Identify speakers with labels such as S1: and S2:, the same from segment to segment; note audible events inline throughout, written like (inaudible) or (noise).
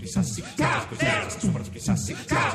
S1: Quizás sí,
S2: quizás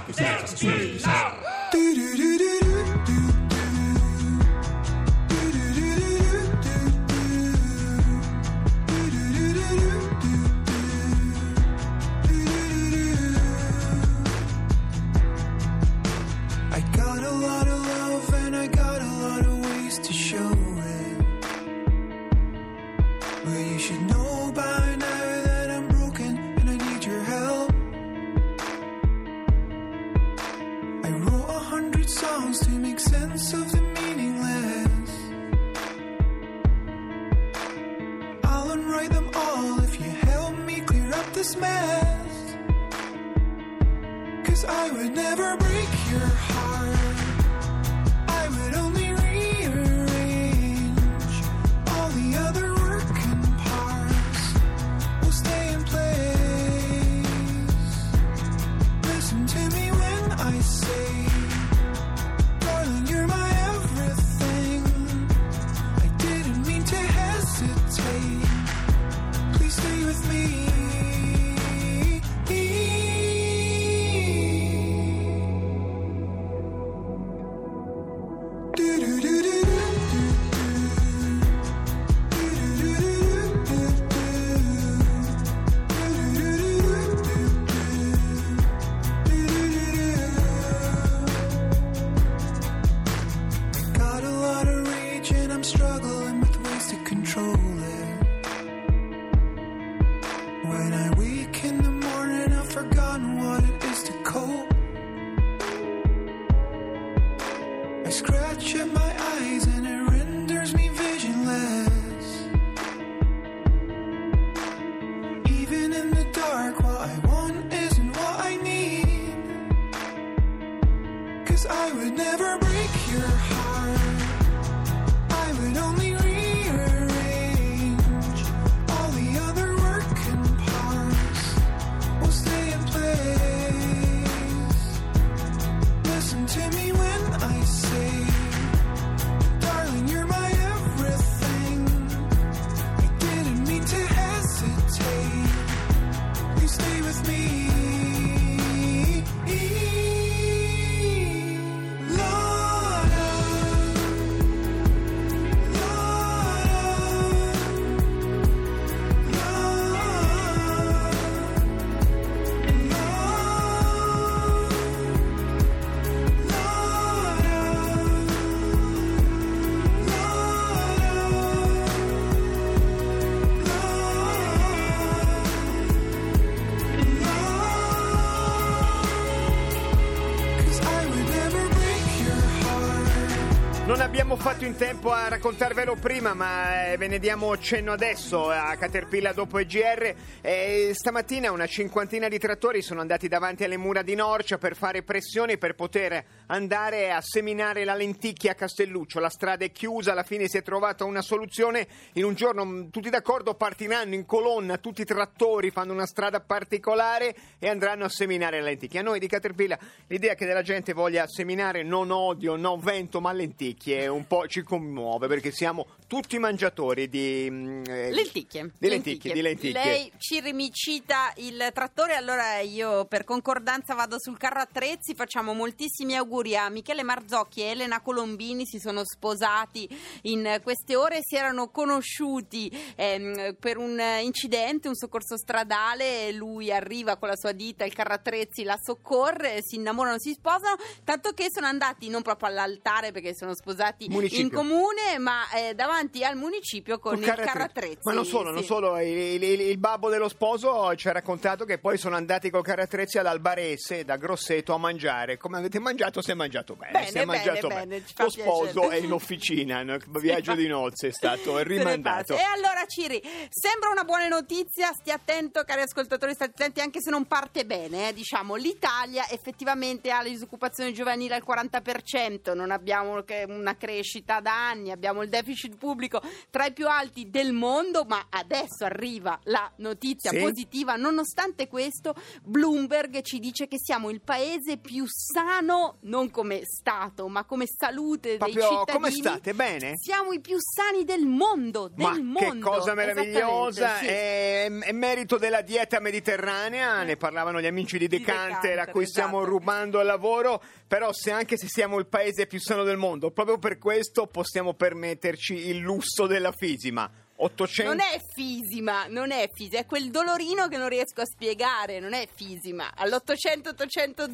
S2: abbiamo fatto in tempo a raccontarvelo prima, ma eh, ve ne diamo cenno adesso a Caterpillar dopo EGR. Eh, stamattina una cinquantina di trattori sono andati davanti alle mura di Norcia per fare pressioni per poter andare a seminare la lenticchia a Castelluccio. La strada è chiusa, alla fine si è trovata una soluzione. In un giorno mh, tutti d'accordo partiranno in colonna, tutti i trattori fanno una strada particolare e andranno a seminare la lenticchia. A noi di Caterpillar l'idea che della gente voglia seminare non odio, no vento, ma lenticchie un po' ci commuove perché siamo tutti mangiatori di mm, eh,
S3: Lenticchie.
S2: Di lenticchie, di lenticchie.
S3: Lei ci rimicita il trattore, allora io per concordanza vado sul carro attrezzi, facciamo moltissimi auguri a Michele Marzocchi e Elena Colombini, si sono sposati in queste ore, si erano conosciuti ehm, per un incidente, un soccorso stradale, lui arriva con la sua ditta, il carro attrezzi la soccorre, si innamorano, si sposano, tanto che sono andati non proprio all'altare perché sono sposati
S2: Municipio.
S3: in comune, ma eh, davanti al municipio con il
S2: carro
S3: carro
S2: attrezzi.
S3: attrezzi.
S2: Ma non solo, non
S3: sì.
S2: solo il, il- il babbo dello sposo ci ha raccontato che poi sono andati col carro attrezzi all'Albarese da Grosseto a mangiare. Come avete mangiato? Si è mangiato bene.
S3: Bene,
S2: si è
S3: bene,
S2: mangiato
S3: bene, ci fa
S2: Lo sposo
S3: piacere.
S2: è in officina, no? (laughs) viaggio di nozze è stato (laughs) rimandato.
S3: E allora Ciri, sembra una buona notizia, stia attento cari ascoltatori, state attenti anche se non parte bene, eh, diciamo, l'Italia effettivamente ha la disoccupazione giovanile al 40%, non abbiamo una crescita da anni, abbiamo il deficit pubblico tra i più alti del mondo, ma adesso arriva la notizia
S4: Sì?
S3: positiva. Nonostante questo, Bloomberg ci dice che siamo il paese più sano, non come Stato, ma come salute
S4: Proprio
S3: dei cittadini.
S4: come state? Bene?
S3: Siamo i più sani del mondo, del
S4: Ma
S3: mondo.
S4: che cosa meravigliosa!
S3: Sì.
S4: È, è merito della dieta mediterranea, ne parlavano gli amici di Decanter,
S3: Decanter,
S4: a cui stiamo
S3: esatto.
S4: rubando il lavoro, però se anche se siamo il paese più sano del mondo, proprio per questo possiamo permetterci il lusso della fisima. 800
S3: Non è fisima, non è fisima, è quel dolorino che non riesco a spiegare, non è fisima. All'800 800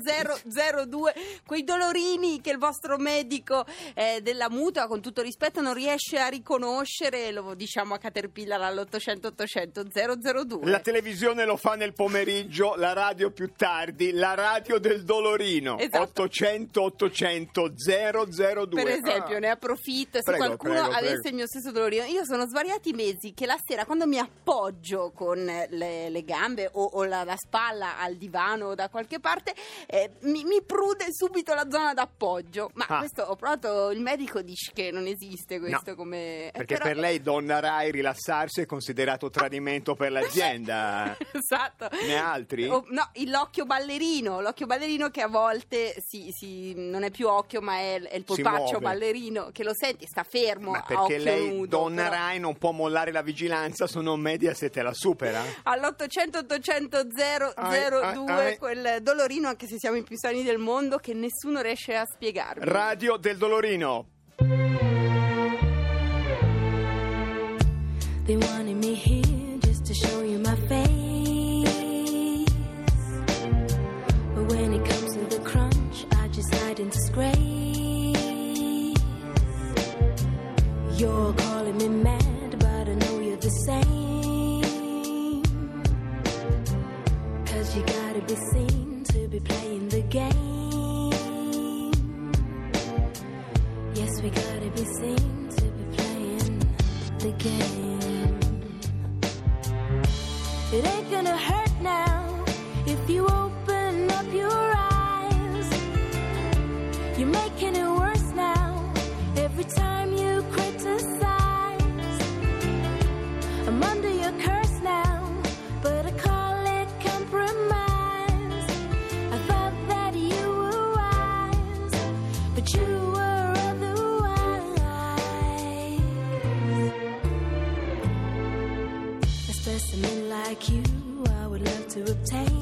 S3: 002, quei dolorini che il vostro medico eh, della mutua, con tutto rispetto, non riesce a riconoscere, lo diciamo a Caterpillar all'800 800 002.
S4: La televisione lo fa nel pomeriggio, la radio più tardi, la radio del dolorino.
S3: Esatto.
S4: 800 800 002.
S3: Per esempio,
S4: Ah.
S3: ne approfitto se
S4: Prego,
S3: qualcuno
S4: prego,
S3: avesse
S4: prego.
S3: il mio stesso dolorino. Io sono svariati mesi che la sera, quando mi appoggio con le, le gambe o, o la, la spalla al divano o da qualche parte, eh, mi, mi prude subito la zona d'appoggio. Ma
S4: Ah.
S3: questo ho provato, il medico dice che non esiste questo
S4: No,
S3: come. eh,
S4: Perché
S3: però-
S4: per lei, donna Rai, rilassarsi è considerato tradimento per l'azienda. (laughs)
S3: esatto.
S4: Ne ha altri?
S3: Oh, no, l'occhio ballerino, l'occhio ballerino che a volte si, si- non è più occhio, ma è, è il polpaccio ballerino che lo senti, sta fermo
S4: Ma
S3: a
S4: perché
S3: occhio
S4: lei,
S3: nudo.
S4: donna
S3: però-
S4: Rai, non può mollare la vigilanza, sono Mediaset e la supera?
S3: All'800 800 002
S4: Ai,
S3: quel dolorino anche se siamo i più sani del mondo che nessuno riesce a spiegarmi.
S4: Radio del Dolorino.
S5: They wanted me here just to show you my face. But when it comes to the crunch, I just hide in disgrace. You're Cause you gotta be seen to be playing the game. Yes, we gotta be seen to be playing the game. It ain't gonna hurt now if you open up your eyes. You're making it worse now every time you good.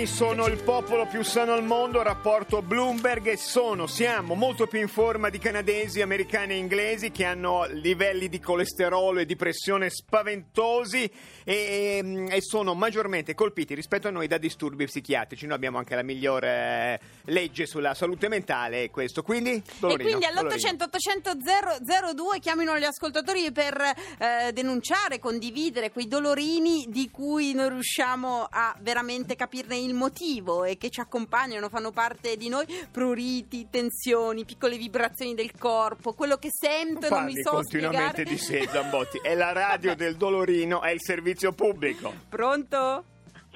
S4: Italiani sono il popolo più sano al mondo, rapporto Bloomberg, e sono, siamo molto più in forma di canadesi, americani e inglesi che hanno livelli di colesterolo e di pressione spaventosi e, e sono maggiormente colpiti rispetto a noi da disturbi psichiatrici. Noi abbiamo anche la migliore eh, legge sulla salute mentale e questo. Quindi,
S3: E
S4: Dolorino,
S3: quindi
S4: Dolorino.
S3: all'800 800 02 chiamino gli ascoltatori per eh, denunciare, condividere quei dolorini di cui non riusciamo a veramente capirne il motivo e che ci accompagnano, fanno parte di noi, pruriti, tensioni, piccole vibrazioni del corpo, quello che sento e non mi
S4: Parli
S3: so
S4: continuamente
S3: spiegare.
S4: di sé, Zambotti. È la radio del Dolorino, è il servizio pubblico.
S3: Pronto?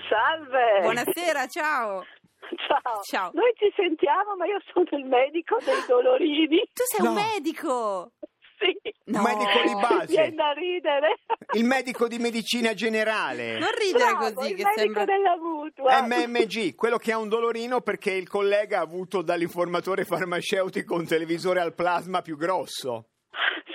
S6: Salve!
S3: Buonasera, ciao.
S6: Ciao.
S3: Ciao.
S6: Noi ci sentiamo, ma io sono il medico dei dolorini.
S3: Tu sei un
S4: No.
S3: medico.
S6: Sì.
S3: No.
S4: Medico di base.
S6: Viene da ridere.
S4: Il medico di medicina generale.
S3: Non ridere
S6: Bravo,
S3: così
S6: il
S3: che
S6: medico
S3: sembra
S6: della mutua.
S4: MMG, quello che ha un dolorino perché il collega ha avuto dall'informatore farmaceutico un televisore al plasma più grosso.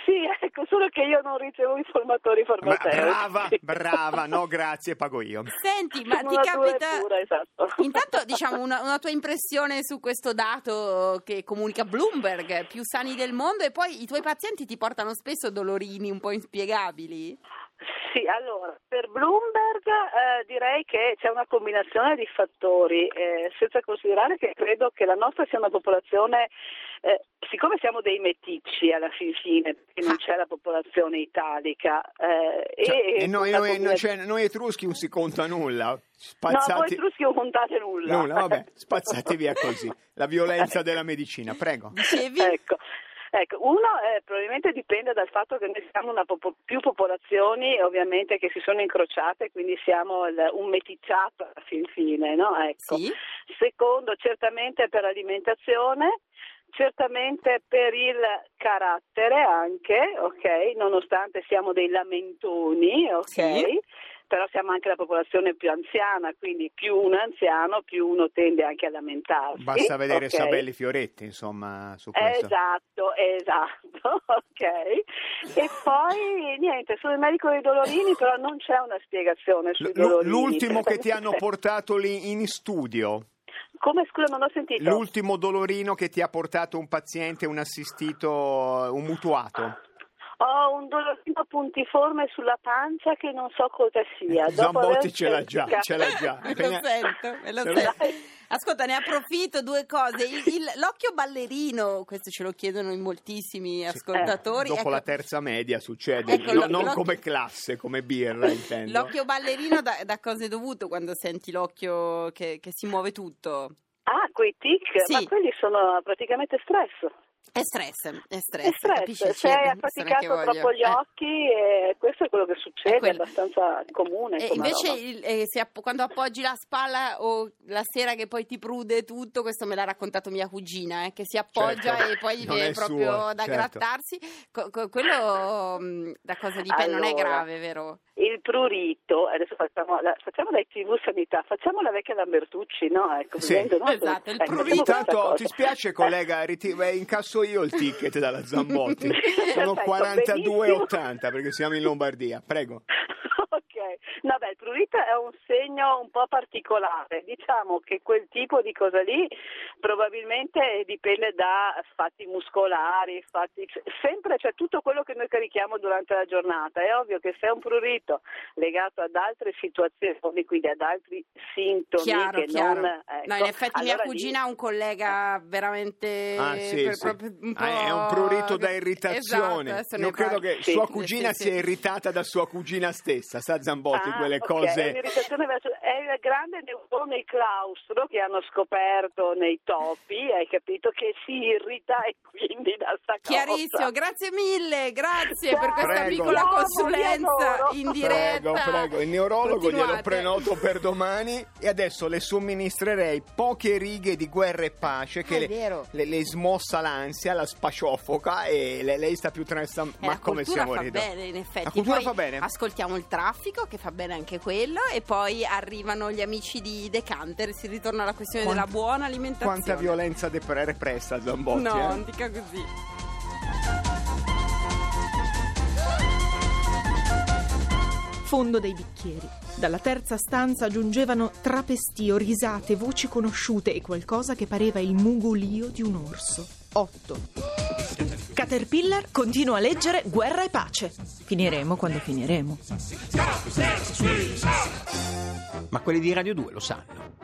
S6: Sì, ecco, solo che io non ricevo informatori
S4: Bra-
S6: farmaceutici.
S4: brava, brava, no grazie, pago io.
S3: Senti, ma
S6: Sono (laughs)
S3: ti capita
S6: pura, esatto.
S3: Intanto (laughs) diciamo una, una tua impressione su questo dato che comunica Bloomberg, più sani del mondo e poi i tuoi pazienti ti portano spesso dolorini un po' inspiegabili?
S6: Sì, allora, per Bloomberg eh, direi che c'è una combinazione di fattori, eh, senza considerare che credo che la nostra sia una popolazione, eh, siccome siamo dei meticci alla fin fine, perché non c'è la popolazione italica, eh,
S4: Cioè,
S6: e,
S4: e noi, noi- cioè, noi etruschi non si conta nulla.
S6: No, voi etruschi non contate nulla.
S4: nulla, vabbè, (laughs) spazzati via così. La violenza della medicina, prego.
S3: Dicevi?
S6: Ecco. Ecco, uno eh, probabilmente dipende dal fatto che noi siamo una popo- più popolazioni ovviamente che si sono incrociate, quindi siamo il- un meticciato alla fin fine, no? Ecco.
S3: Sì.
S6: Secondo, certamente per l'alimentazione, certamente per il carattere anche, ok? Nonostante siamo dei lamentoni, ok?
S3: Sì.
S6: Però siamo anche la popolazione più anziana, quindi più uno è anziano, più uno tende anche a lamentarsi.
S4: Basta vedere
S6: ok?
S4: Sabelli Fioretti, insomma, su questo.
S6: Esatto, esatto, (laughs) ok. E poi niente, sono il medico dei dolorini, però non c'è una spiegazione sui
S4: L-
S6: dolorini.
S4: L'ultimo che ti hanno (laughs) portato lì in studio,
S6: Come scusa, non ho sentito?
S4: l'ultimo dolorino che ti ha portato un paziente, un assistito, un mutuato.
S6: Ho un dolorino puntiforme sulla pancia che non so cosa sia. (laughs) Dopo
S4: Zambotti ce l'ha già, ce l'ha già. (laughs)
S3: Me lo sento, me lo
S4: Se lo-
S3: sento. Ascolta, ne approfitto due cose. Il- il- l'occhio ballerino, questo ce lo chiedono in moltissimi ascoltatori.
S4: Dopo
S3: Ecco,
S4: la terza media succede,
S3: Ecco,
S4: no- non come classe, come birra intendo.
S3: L'occhio ballerino da, da cosa è dovuto quando senti l'occhio che, che si muove tutto?
S6: Ah, quei tic,
S3: Sì.
S6: ma quelli sono praticamente stress.
S3: È stress, è stress.
S6: È stress,
S3: capisci
S6: hai affaticato troppo gli
S3: eh.
S6: occhi, e questo è quello che succede,
S3: È
S6: è, abbastanza comune.
S3: E invece il- eh, se app- quando appoggi la spalla o la sera che poi ti prude tutto, questo me l'ha raccontato mia cugina, eh, che si appoggia
S4: Certo,
S3: e poi
S4: non
S3: viene proprio
S4: suo,
S3: da
S4: certo.
S3: grattarsi. Co- co- quello mh, da cosa dipende? Non è
S6: Allora,
S3: grave, vero?
S6: Il prurito, adesso facciamo la, facciamo dai TV Sanità, facciamo la vecchia Lambertucci, no? Ecco,
S4: Sì.
S6: vedendo, no?
S3: Esatto, il
S6: Ecco,
S3: prurito.
S4: Intanto ti spiace collega, riti- beh, incasso io il ticket dalla Zambotti. (laughs) Sono
S6: Perfetto,
S4: 42,80 perché siamo in Lombardia, prego. (laughs)
S6: Ok, no beh, il prurito è un segno un po' particolare, diciamo che quel tipo di cosa lì probabilmente dipende da fatti muscolari, fatti... sempre c'è tutto quello che noi carichiamo durante la giornata, è ovvio che se è un prurito legato ad altre situazioni, quindi ad altri sintomi
S3: Chiaro,
S6: che
S3: chiaro.
S6: non... ecco,
S3: no, in effetti mia
S6: allora lì-
S3: cugina ha un collega veramente
S4: Ah, sì,
S3: per-
S4: sì.
S3: un po'...
S4: Ah, è un prurito da
S3: Esatto,
S4: irritazione. non
S3: ne
S4: credo
S3: parlo.
S4: che
S6: Sì,
S4: sua cugina
S3: sì,
S4: sia irritata da sua cugina stessa, sa Zambotti,
S6: Ah,
S4: quelle
S6: ok, È
S4: cose.
S6: un'irritazione verso- è il grande neurone claustro che hanno scoperto nei topi, hai capito, che si irrita e quindi da sta cosa.
S3: Chiarissimo, grazie mille, grazie
S6: Ciao,
S3: per questa
S4: Prego.
S3: piccola
S6: vi
S3: consulenza in diretta.
S4: Prego, prego, il neurologo glielo
S3: Continuate.
S4: prenoto per domani e adesso le somministrerei poche righe di guerra e pace che
S3: Ah, è
S4: le, le- le smossa l'ansia, la spaciofoca e le- lei sta più tranquilla.
S3: Eh,
S4: Ma
S3: la
S4: come
S3: cultura
S4: siamo
S3: fa
S4: ridotti?
S3: bene in effetti
S4: La cultura
S3: Poi
S4: fa bene?
S3: ascoltiamo il traffico che fa bene anche quello e poi arrivano gli amici di Decanter si ritorna alla questione
S4: Quant-
S3: della buona alimentazione
S4: Quanta violenza de- repressa Zambotti,
S3: no,
S4: eh?
S3: non dica così
S7: fondo dei bicchieri. Dalla terza stanza giungevano trapestio, risate, voci conosciute e qualcosa che pareva il mugolio di un orso. 8. Caterpillar continua a leggere Guerra e pace. Finiremo quando finiremo.
S8: Ma quelli di Radio 2 lo sanno.